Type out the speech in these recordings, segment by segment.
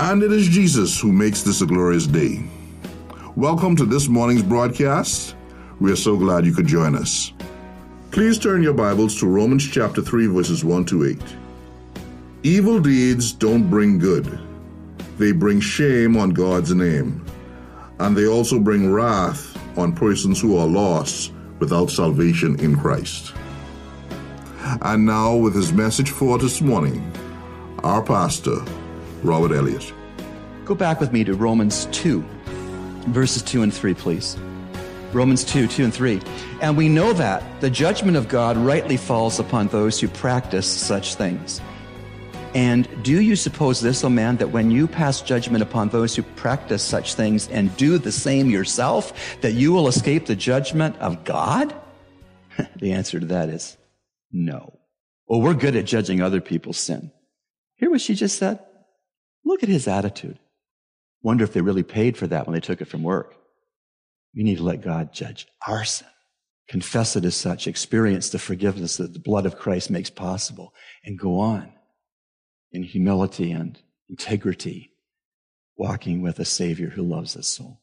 And it is Jesus who makes this a glorious day. Welcome to this morning's broadcast. We are so glad you could join us. Please turn your Bibles to Romans chapter 3, verses 1 to 8. Evil deeds don't bring good, they bring shame on God's name, and they also bring wrath on persons who are lost without salvation in Christ. And now, with his message for this morning, our pastor, Robert Elliott. Go back with me to Romans 2, verses 2 and 3, please. Romans 2, 2 and 3. And we know that the judgment of God rightly falls upon those who practice such things. And do you suppose this, O man, that when you pass judgment upon those who practice such things and do the same yourself, that you will escape the judgment of God? the answer to that is no. Well, we're good at judging other people's sin. Hear what she just said? Look at his attitude. Wonder if they really paid for that when they took it from work. We need to let God judge our sin. Confess it as such, experience the forgiveness that the blood of Christ makes possible, and go on in humility and integrity, walking with a Savior who loves us so.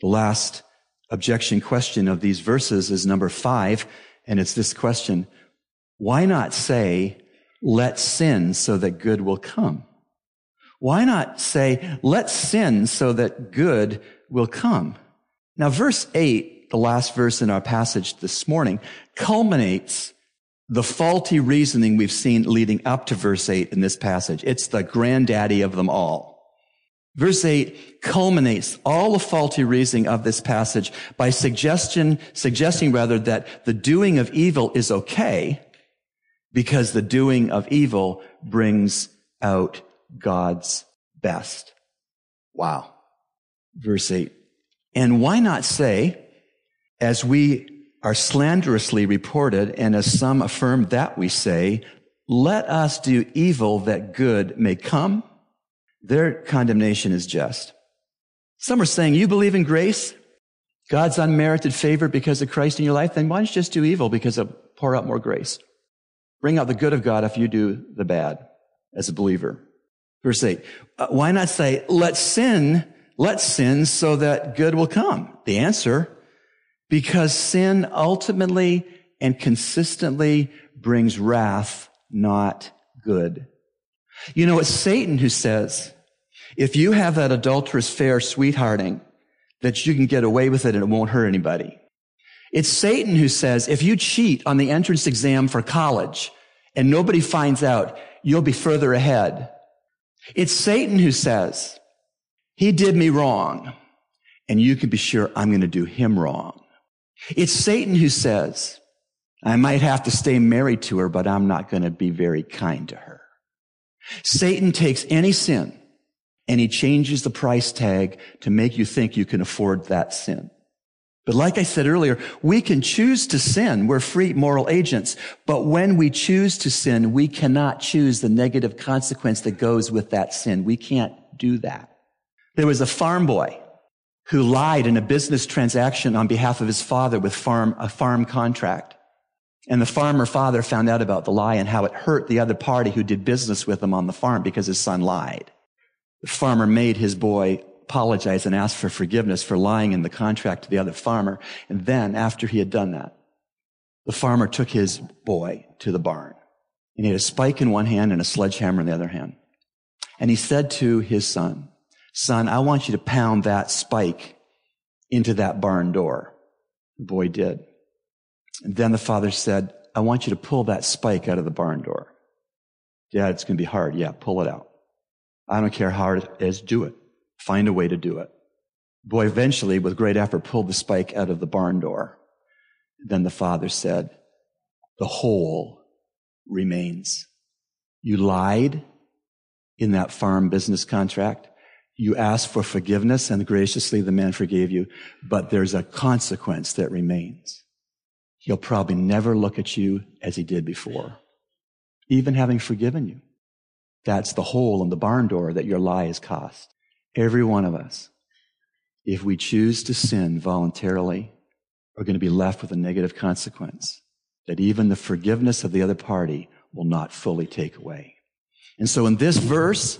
The last objection question of these verses is number five, and it's this question Why not say, let sin so that good will come? Why not say, let's sin so that good will come? Now, verse 8, the last verse in our passage this morning, culminates the faulty reasoning we've seen leading up to verse 8 in this passage. It's the granddaddy of them all. Verse 8 culminates all the faulty reasoning of this passage by suggestion, suggesting rather that the doing of evil is okay because the doing of evil brings out God's best. Wow. Verse 8. And why not say, as we are slanderously reported, and as some affirm that we say, let us do evil that good may come. Their condemnation is just. Some are saying, you believe in grace, God's unmerited favor because of Christ in your life, then why don't you just do evil because of pour out more grace? Bring out the good of God if you do the bad as a believer. Verse 8. Uh, why not say, let's sin, let's sin so that good will come? The answer, because sin ultimately and consistently brings wrath, not good. You know, it's Satan who says, if you have that adulterous fair sweethearting, that you can get away with it and it won't hurt anybody. It's Satan who says, if you cheat on the entrance exam for college and nobody finds out, you'll be further ahead. It's Satan who says, he did me wrong and you can be sure I'm going to do him wrong. It's Satan who says, I might have to stay married to her, but I'm not going to be very kind to her. Satan takes any sin and he changes the price tag to make you think you can afford that sin. But like I said earlier, we can choose to sin. We're free moral agents. But when we choose to sin, we cannot choose the negative consequence that goes with that sin. We can't do that. There was a farm boy who lied in a business transaction on behalf of his father with farm, a farm contract. And the farmer father found out about the lie and how it hurt the other party who did business with him on the farm because his son lied. The farmer made his boy apologize and ask for forgiveness for lying in the contract to the other farmer. And then after he had done that, the farmer took his boy to the barn and he had a spike in one hand and a sledgehammer in the other hand. And he said to his son, son, I want you to pound that spike into that barn door. The boy did. And then the father said, I want you to pull that spike out of the barn door. Dad, it's going to be hard. Yeah, pull it out. I don't care how hard it is, do it. Find a way to do it. Boy eventually, with great effort, pulled the spike out of the barn door. Then the father said, the hole remains. You lied in that farm business contract. You asked for forgiveness and graciously the man forgave you, but there's a consequence that remains. He'll probably never look at you as he did before, even having forgiven you. That's the hole in the barn door that your lie has cost. Every one of us, if we choose to sin voluntarily, are going to be left with a negative consequence that even the forgiveness of the other party will not fully take away. And so in this verse,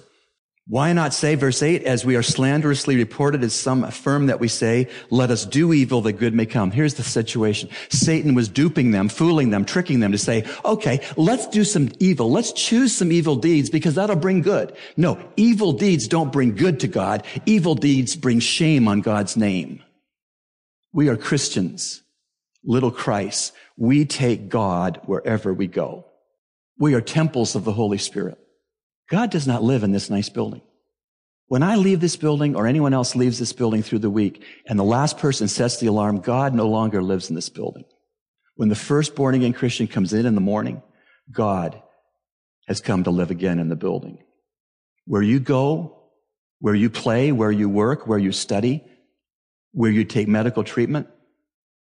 why not say, verse 8, as we are slanderously reported, as some affirm that we say, let us do evil that good may come. Here's the situation. Satan was duping them, fooling them, tricking them to say, okay, let's do some evil. Let's choose some evil deeds because that'll bring good. No, evil deeds don't bring good to God. Evil deeds bring shame on God's name. We are Christians, little Christ. We take God wherever we go. We are temples of the Holy Spirit. God does not live in this nice building. When I leave this building or anyone else leaves this building through the week and the last person sets the alarm, God no longer lives in this building. When the first born again Christian comes in in the morning, God has come to live again in the building. Where you go, where you play, where you work, where you study, where you take medical treatment,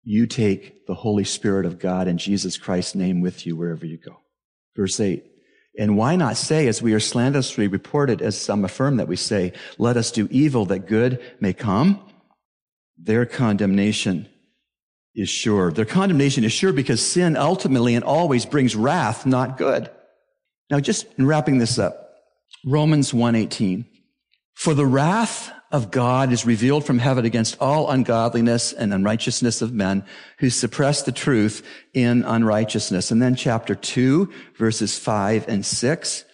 you take the Holy Spirit of God and Jesus Christ's name with you wherever you go. Verse 8. And why not say, as we are slanderously reported, as some affirm that we say, let us do evil that good may come? Their condemnation is sure. Their condemnation is sure because sin ultimately and always brings wrath, not good. Now, just in wrapping this up, Romans 1:18. For the wrath of God is revealed from heaven against all ungodliness and unrighteousness of men who suppress the truth in unrighteousness. And then chapter two, verses five and six.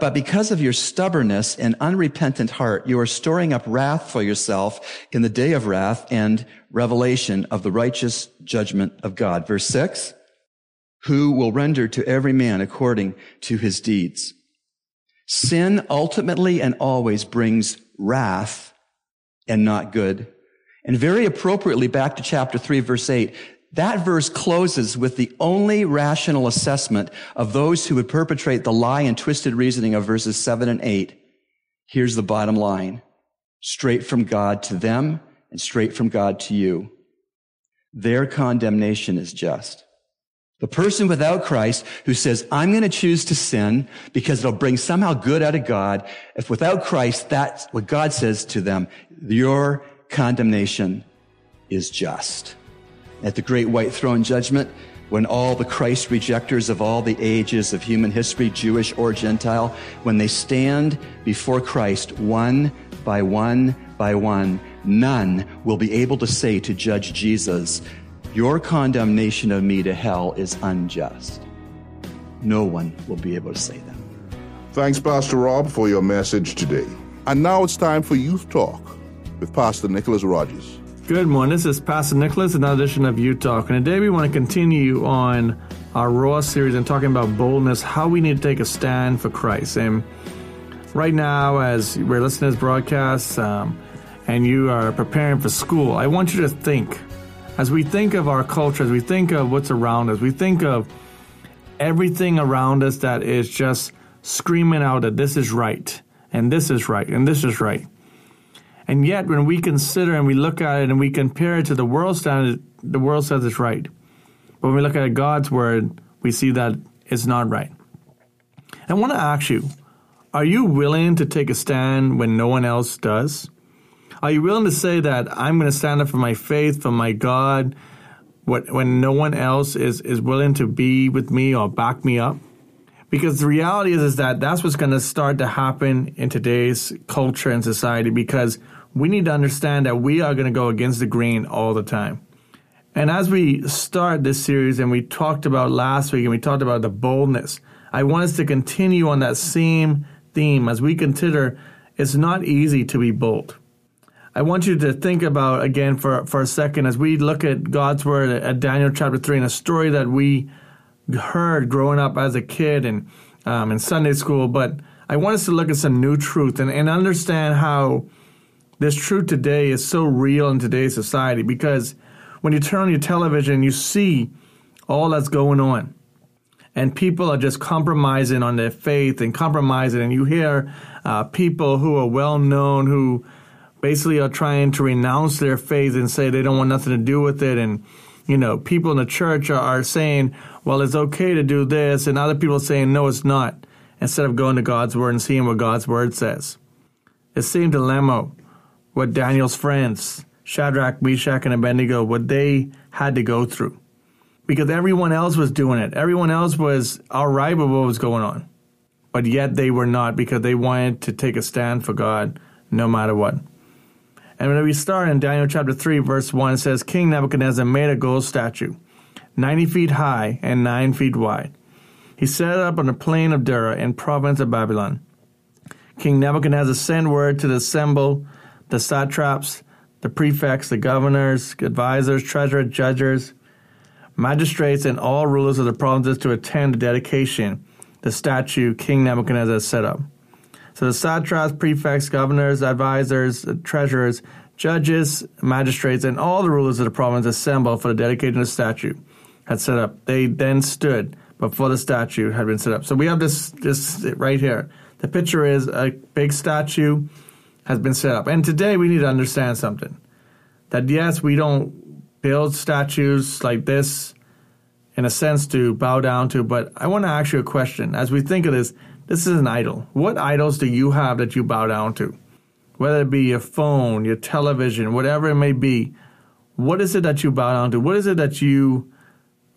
But because of your stubbornness and unrepentant heart, you are storing up wrath for yourself in the day of wrath and revelation of the righteous judgment of God. Verse six, who will render to every man according to his deeds. Sin ultimately and always brings wrath and not good. And very appropriately, back to chapter 3, verse 8, that verse closes with the only rational assessment of those who would perpetrate the lie and twisted reasoning of verses 7 and 8. Here's the bottom line. Straight from God to them and straight from God to you. Their condemnation is just. The person without Christ who says, I'm going to choose to sin because it'll bring somehow good out of God. If without Christ, that's what God says to them. Your condemnation is just. At the great white throne judgment, when all the Christ rejectors of all the ages of human history, Jewish or Gentile, when they stand before Christ one by one by one, none will be able to say to Judge Jesus, your condemnation of me to hell is unjust. No one will be able to say that. Thanks, Pastor Rob, for your message today. And now it's time for Youth Talk with Pastor Nicholas Rogers. Good morning. This is Pastor Nicholas, another edition of Youth Talk. And today we want to continue on our Raw series and talking about boldness, how we need to take a stand for Christ. And right now, as we're listening to this broadcast um, and you are preparing for school, I want you to think as we think of our culture, as we think of what's around us, we think of everything around us that is just screaming out that this is right, and this is right, and this is right. And yet, when we consider and we look at it and we compare it to the world standard, the world says it's right. But when we look at God's word, we see that it's not right. I want to ask you are you willing to take a stand when no one else does? Are you willing to say that I'm going to stand up for my faith, for my God, when no one else is, is willing to be with me or back me up? Because the reality is, is that that's what's going to start to happen in today's culture and society because we need to understand that we are going to go against the grain all the time. And as we start this series and we talked about last week and we talked about the boldness, I want us to continue on that same theme as we consider it's not easy to be bold. I want you to think about again for, for a second as we look at God's word at Daniel chapter 3 and a story that we heard growing up as a kid and um, in Sunday school. But I want us to look at some new truth and, and understand how this truth today is so real in today's society because when you turn on your television, you see all that's going on. And people are just compromising on their faith and compromising. And you hear uh, people who are well known who basically are trying to renounce their faith and say they don't want nothing to do with it. And, you know, people in the church are, are saying, well, it's okay to do this. And other people saying, no, it's not, instead of going to God's word and seeing what God's word says. The same dilemma what Daniel's friends, Shadrach, Meshach, and Abednego, what they had to go through. Because everyone else was doing it. Everyone else was all right with what was going on. But yet they were not because they wanted to take a stand for God no matter what. And when we start in Daniel chapter 3, verse 1, it says, King Nebuchadnezzar made a gold statue, 90 feet high and 9 feet wide. He set it up on the plain of Dura in province of Babylon. King Nebuchadnezzar sent word to assemble the satraps, the prefects, the governors, advisors, treasurers, judges, magistrates, and all rulers of the provinces to attend the dedication the statue King Nebuchadnezzar set up. So the satraps, prefects, governors, advisors, treasurers, judges, magistrates, and all the rulers of the province assembled for the dedication of the statue had set up. They then stood before the statue had been set up. So we have this this right here. The picture is a big statue has been set up. And today we need to understand something. That yes, we don't build statues like this in a sense to bow down to, but I want to ask you a question. As we think of this, this is an idol. What idols do you have that you bow down to? Whether it be your phone, your television, whatever it may be, what is it that you bow down to? What is it that you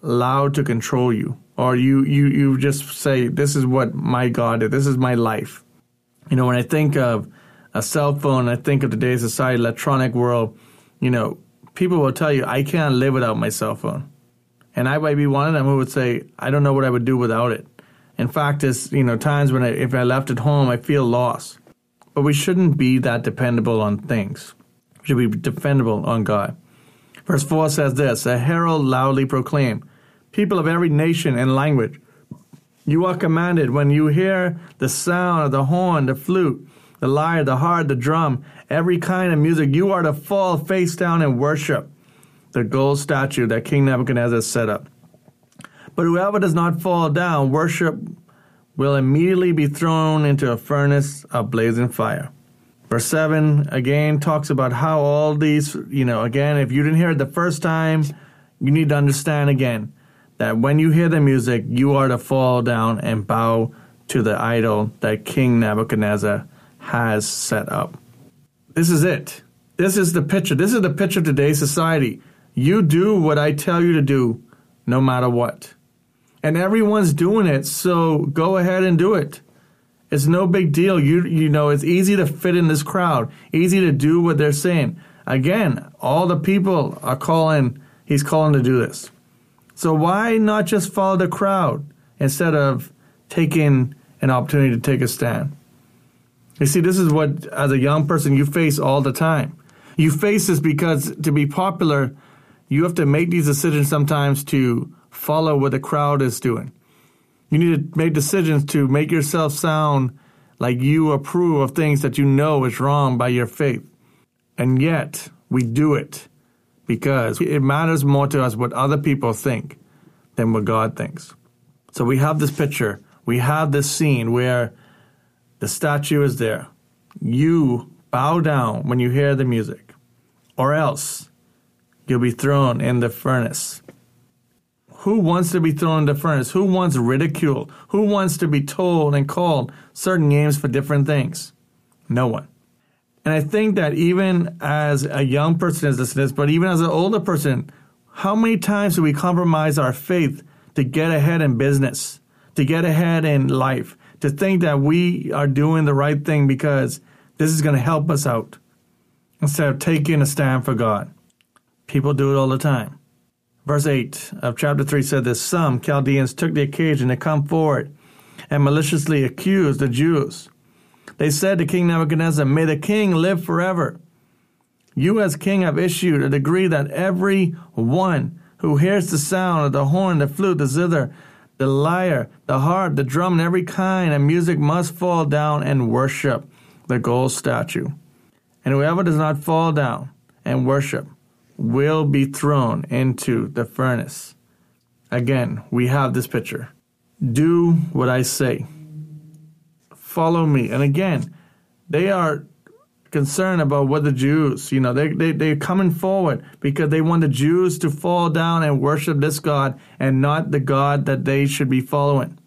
allow to control you? Or you, you, you just say, this is what my God is, this is my life. You know, when I think of a cell phone, I think of today's society, electronic world, you know, people will tell you, I can't live without my cell phone. And I might be one of them who would say, I don't know what I would do without it. In fact, it's, you know, times when I, if I left at home, I feel lost. But we shouldn't be that dependable on things. We should be dependable on God. Verse 4 says this A herald loudly proclaimed, People of every nation and language, you are commanded when you hear the sound of the horn, the flute, the lyre, the harp, the drum, every kind of music, you are to fall face down and worship the gold statue that King Nebuchadnezzar set up. But whoever does not fall down, worship will immediately be thrown into a furnace of blazing fire. Verse 7 again talks about how all these, you know, again, if you didn't hear it the first time, you need to understand again that when you hear the music, you are to fall down and bow to the idol that King Nebuchadnezzar has set up. This is it. This is the picture. This is the picture of today's society. You do what I tell you to do, no matter what. And everyone's doing it, so go ahead and do it. It's no big deal. You you know, it's easy to fit in this crowd, easy to do what they're saying. Again, all the people are calling, he's calling to do this. So why not just follow the crowd instead of taking an opportunity to take a stand? You see, this is what, as a young person, you face all the time. You face this because to be popular, you have to make these decisions sometimes to follow what the crowd is doing. You need to make decisions to make yourself sound like you approve of things that you know is wrong by your faith. And yet, we do it because it matters more to us what other people think than what God thinks. So we have this picture, we have this scene where the statue is there. You bow down when you hear the music, or else you'll be thrown in the furnace. Who wants to be thrown in the furnace? Who wants ridicule? Who wants to be told and called certain names for different things? No one. And I think that even as a young person as this, but even as an older person, how many times do we compromise our faith to get ahead in business, to get ahead in life, to think that we are doing the right thing because this is going to help us out instead of taking a stand for God. People do it all the time. Verse 8 of chapter 3 said this Some Chaldeans took the occasion to come forward and maliciously accuse the Jews. They said to King Nebuchadnezzar, May the king live forever. You, as king, have issued a decree that every one who hears the sound of the horn, the flute, the zither, the lyre, the harp, the drum, and every kind of music must fall down and worship the gold statue. And whoever does not fall down and worship will be thrown into the furnace. Again, we have this picture. Do what I say. Follow me. And again, they are concerned about what the Jews, you know, they, they, they're coming forward because they want the Jews to fall down and worship this God and not the God that they should be following.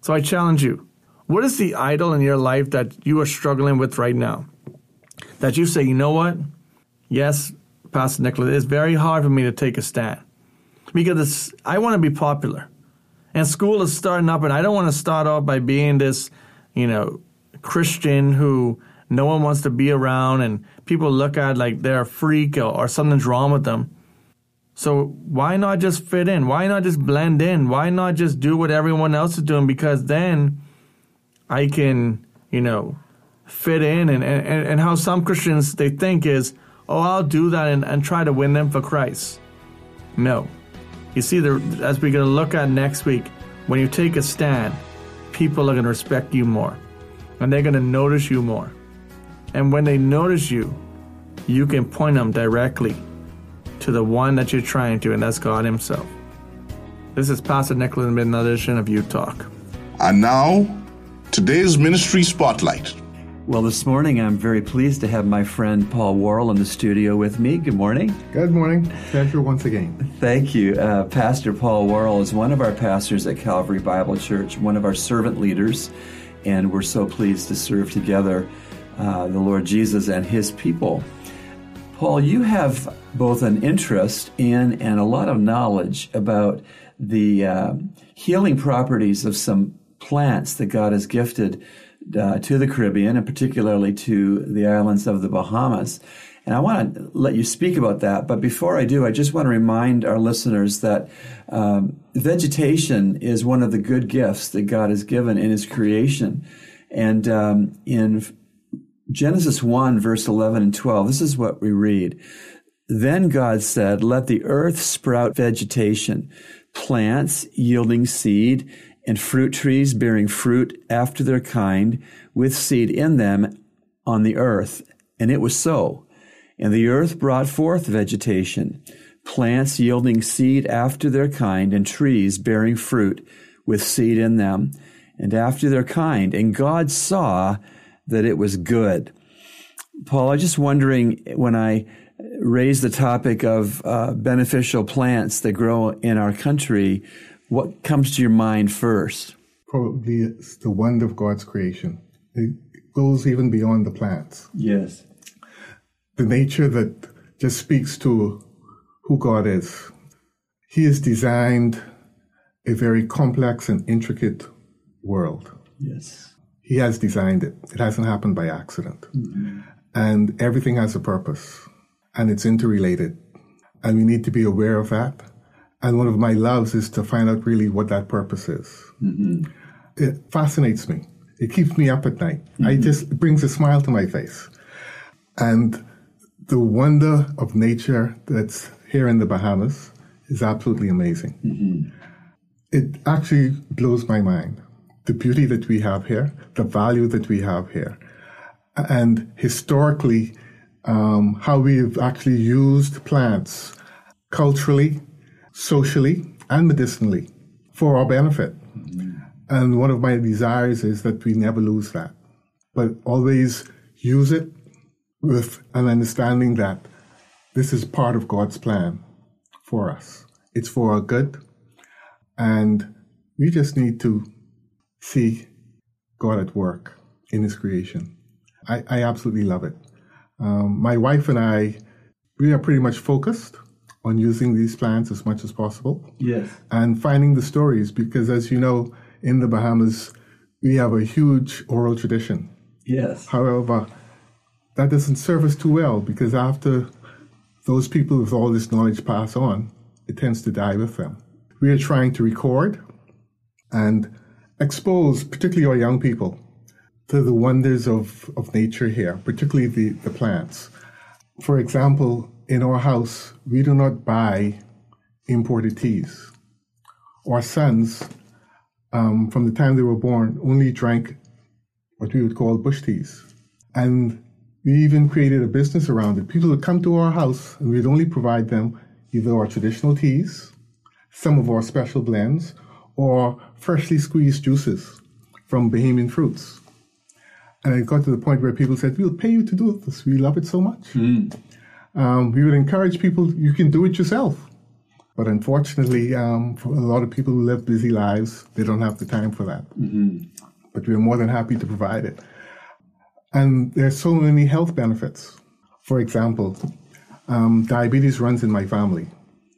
So I challenge you what is the idol in your life that you are struggling with right now? that you say, you know what? Yes, Pastor Nicholas, it's very hard for me to take a stand because I want to be popular. And school is starting up, and I don't want to start off by being this, you know, Christian who no one wants to be around and people look at like they're a freak or, or something's wrong with them. So why not just fit in? Why not just blend in? Why not just do what everyone else is doing? Because then I can, you know, fit in and, and, and how some Christians they think is, oh, I'll do that and, and try to win them for Christ. No. You see, the, as we're going to look at next week, when you take a stand, people are going to respect you more and they're going to notice you more. And when they notice you, you can point them directly to the one that you're trying to, and that's God Himself. This is Pastor Nicholas with another edition of Youth Talk. And now, today's ministry spotlight. Well, this morning I'm very pleased to have my friend Paul Worrell in the studio with me. Good morning. Good morning. Pleasure once again. Thank you. Uh, Pastor Paul Worrell is one of our pastors at Calvary Bible Church, one of our servant leaders, and we're so pleased to serve together uh, the Lord Jesus and his people. Paul, you have both an interest in and a lot of knowledge about the uh, healing properties of some plants that God has gifted uh, to the Caribbean and particularly to the islands of the Bahamas. And I want to let you speak about that. But before I do, I just want to remind our listeners that um, vegetation is one of the good gifts that God has given in His creation. And um, in Genesis 1, verse 11 and 12, this is what we read. Then God said, Let the earth sprout vegetation, plants yielding seed, and fruit trees bearing fruit after their kind, with seed in them on the earth. And it was so. And the earth brought forth vegetation, plants yielding seed after their kind, and trees bearing fruit with seed in them, and after their kind. And God saw that it was good. Paul, I'm just wondering when I raise the topic of uh, beneficial plants that grow in our country, what comes to your mind first? Probably it's the wonder of God's creation. It goes even beyond the plants. Yes. The nature that just speaks to who God is. He has designed a very complex and intricate world. Yes. He has designed it. It hasn't happened by accident. Mm-hmm. And everything has a purpose and it's interrelated. And we need to be aware of that and one of my loves is to find out really what that purpose is. Mm-hmm. It fascinates me. It keeps me up at night. Mm-hmm. I just it brings a smile to my face. And the wonder of nature that's here in the Bahamas is absolutely amazing. Mm-hmm. It actually blows my mind. The beauty that we have here, the value that we have here, and historically, um, how we've actually used plants culturally socially and medicinally for our benefit. Mm-hmm. And one of my desires is that we never lose that, but always use it with an understanding that this is part of God's plan for us. It's for our good. And we just need to see God at work in His creation. I, I absolutely love it. Um, my wife and I, we are pretty much focused on using these plants as much as possible. Yes. And finding the stories because, as you know, in the Bahamas, we have a huge oral tradition. Yes. However, that doesn't serve us too well because after those people with all this knowledge pass on, it tends to die with them. We are trying to record and expose, particularly our young people, to the wonders of, of nature here, particularly the, the plants. For example, in our house, we do not buy imported teas. Our sons, um, from the time they were born, only drank what we would call bush teas. And we even created a business around it. People would come to our house and we'd only provide them either our traditional teas, some of our special blends, or freshly squeezed juices from Bahamian fruits. And it got to the point where people said, We'll pay you to do this. We love it so much. Mm. Um, we would encourage people, you can do it yourself. But unfortunately, um, for a lot of people who live busy lives, they don't have the time for that. Mm-hmm. But we're more than happy to provide it. And there's so many health benefits. For example, um, diabetes runs in my family.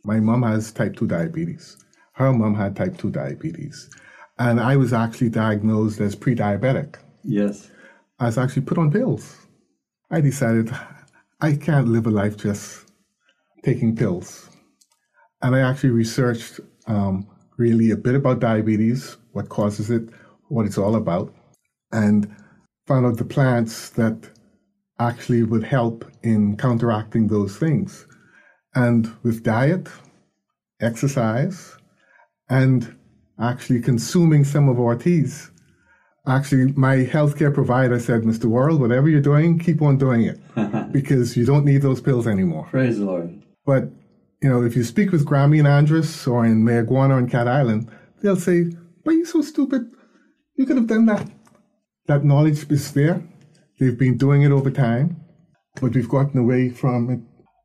My mom has type 2 diabetes. Her mom had type 2 diabetes. And I was actually diagnosed as pre diabetic. Yes. I was actually put on pills. I decided I can't live a life just taking pills. And I actually researched um, really a bit about diabetes, what causes it, what it's all about, and found out the plants that actually would help in counteracting those things. And with diet, exercise, and actually consuming some of our teas, actually my healthcare provider said, Mr. Worrell, whatever you're doing, keep on doing it because you don't need those pills anymore. Praise the Lord. But, you know, if you speak with Grammy and Andros or in Mayaguana and Cat Island, they'll say, why are you so stupid? You could have done that. That knowledge is there. They've been doing it over time, but we've gotten away from it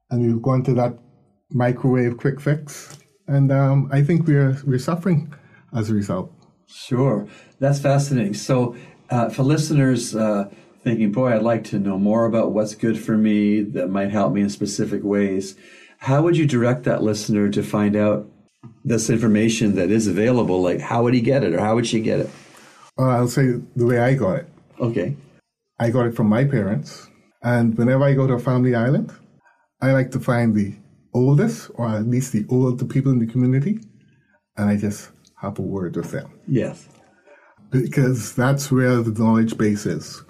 and we've gone to that microwave quick fix. And um, I think we're, we're suffering as a result. Sure. That's fascinating. So, uh, for listeners uh, thinking, boy, I'd like to know more about what's good for me that might help me in specific ways, how would you direct that listener to find out this information that is available? Like, how would he get it or how would she get it? Well, I'll say the way I got it. Okay. I got it from my parents. And whenever I go to a family island, I like to find the oldest, or at least the older people in the community, and I just have a word with them. Yes. Because that's where the knowledge base is.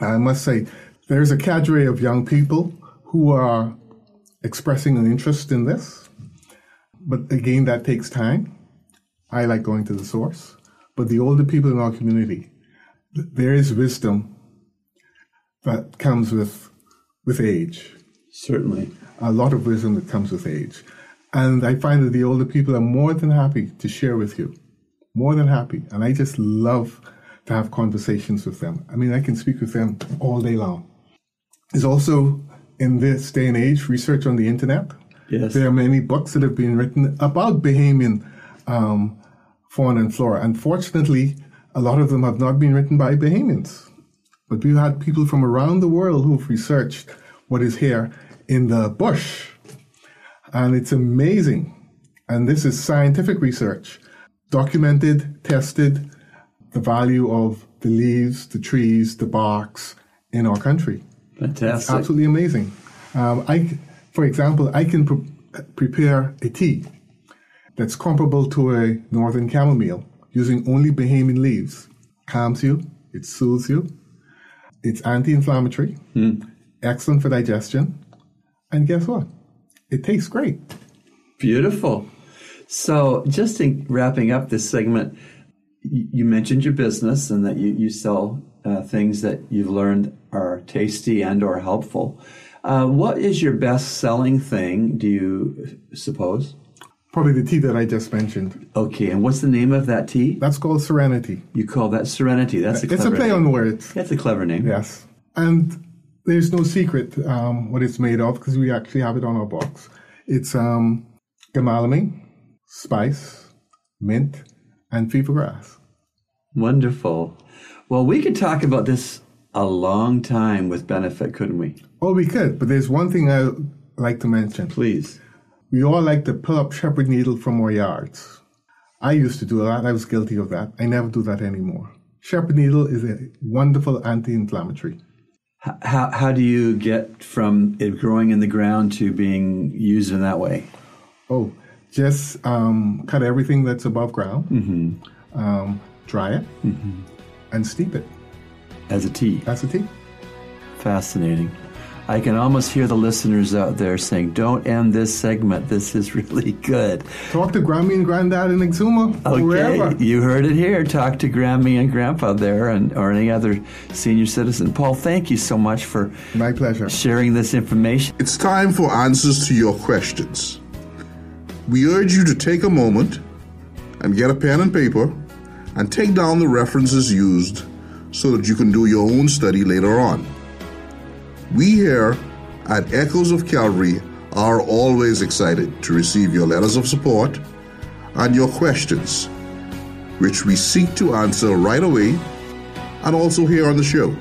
I must say, there's a cadre of young people who are expressing an interest in this. But again, that takes time. I like going to the source. But the older people in our community, there is wisdom that comes with with age. Certainly. A lot of wisdom that comes with age. And I find that the older people are more than happy to share with you. More than happy. And I just love to have conversations with them. I mean, I can speak with them all day long. There's also, in this day and age, research on the internet. Yes. There are many books that have been written about Bahamian um, fauna and flora. Unfortunately, a lot of them have not been written by Bahamians. But we've had people from around the world who've researched what is here in the bush. And it's amazing. And this is scientific research, documented, tested, the value of the leaves, the trees, the barks in our country. It's Fantastic. absolutely amazing. Um, I, for example, I can pre- prepare a tea that's comparable to a northern chamomile using only Bahamian leaves. Calms you, it soothes you, it's anti-inflammatory, excellent for digestion, and guess what? It tastes great. Beautiful. So, just in wrapping up this segment, you mentioned your business and that you, you sell uh, things that you've learned are tasty and or helpful. Uh, what is your best selling thing, do you suppose? Probably the tea that I just mentioned. Okay, and what's the name of that tea? That's called Serenity. You call that Serenity. That's a It's a play name. on words. That's a clever name. Yes. And there's no secret um, what it's made of because we actually have it on our box. It's um, gamalame, spice, mint, and fever grass. Wonderful. Well, we could talk about this a long time with benefit, couldn't we? Oh, we could, but there's one thing I like to mention. Please. We all like to pull up shepherd needle from our yards. I used to do that. I was guilty of that. I never do that anymore. Shepherd needle is a wonderful anti-inflammatory. How, how do you get from it growing in the ground to being used in that way? Oh, just um, cut everything that's above ground, um, dry it, and steep it. As a tea. As a tea. Fascinating. I can almost hear the listeners out there saying, don't end this segment. This is really good. Talk to Grammy and Granddad in Exuma or Okay, wherever. you heard it here. Talk to Grammy and Grandpa there and or any other senior citizen. Paul, thank you so much for My pleasure. sharing this information. It's time for answers to your questions. We urge you to take a moment and get a pen and paper and take down the references used so that you can do your own study later on. We here at Echoes of Calvary are always excited to receive your letters of support and your questions, which we seek to answer right away and also here on the show.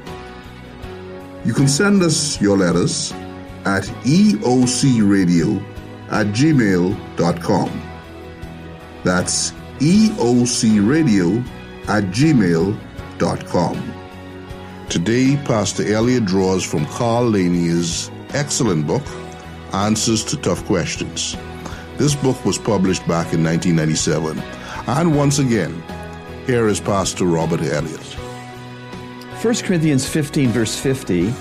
You can send us your letters at eocradio at gmail.com. That's eocradio at gmail.com. Today, Pastor Elliot draws from Carl Laney's excellent book, Answers to Tough Questions. This book was published back in 1997. And once again, here is Pastor Robert Elliott. 1 Corinthians 15, verse 50,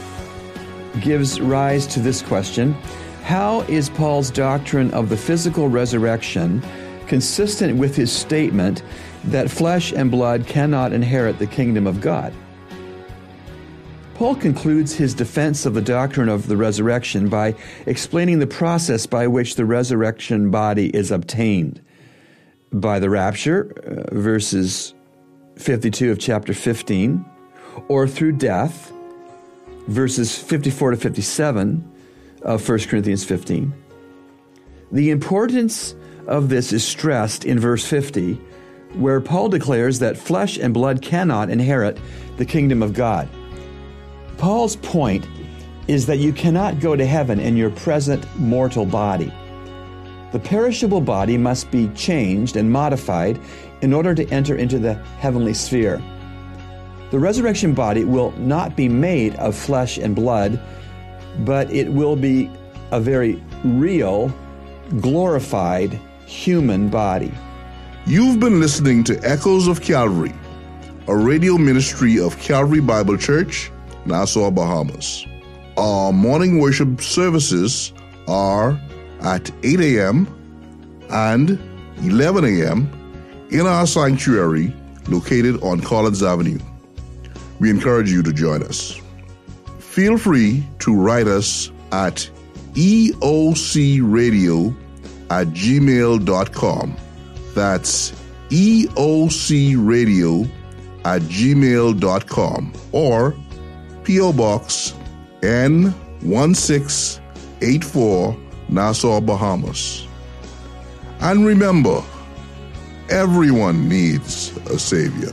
gives rise to this question How is Paul's doctrine of the physical resurrection consistent with his statement that flesh and blood cannot inherit the kingdom of God? Paul concludes his defense of the doctrine of the resurrection by explaining the process by which the resurrection body is obtained. By the rapture, uh, verses 52 of chapter 15, or through death, verses 54 to 57 of 1 Corinthians 15. The importance of this is stressed in verse 50, where Paul declares that flesh and blood cannot inherit the kingdom of God. Paul's point is that you cannot go to heaven in your present mortal body. The perishable body must be changed and modified in order to enter into the heavenly sphere. The resurrection body will not be made of flesh and blood, but it will be a very real, glorified human body. You've been listening to Echoes of Calvary, a radio ministry of Calvary Bible Church, Nassau, Bahamas. Our morning worship services are at 8 a.m. and 11 a.m. in our sanctuary located on Collins Avenue. We encourage you to join us. Feel free to write us at eocradio at gmail.com. That's eocradio at gmail.com or P.O. Box N1684 Nassau, Bahamas. And remember, everyone needs a Savior.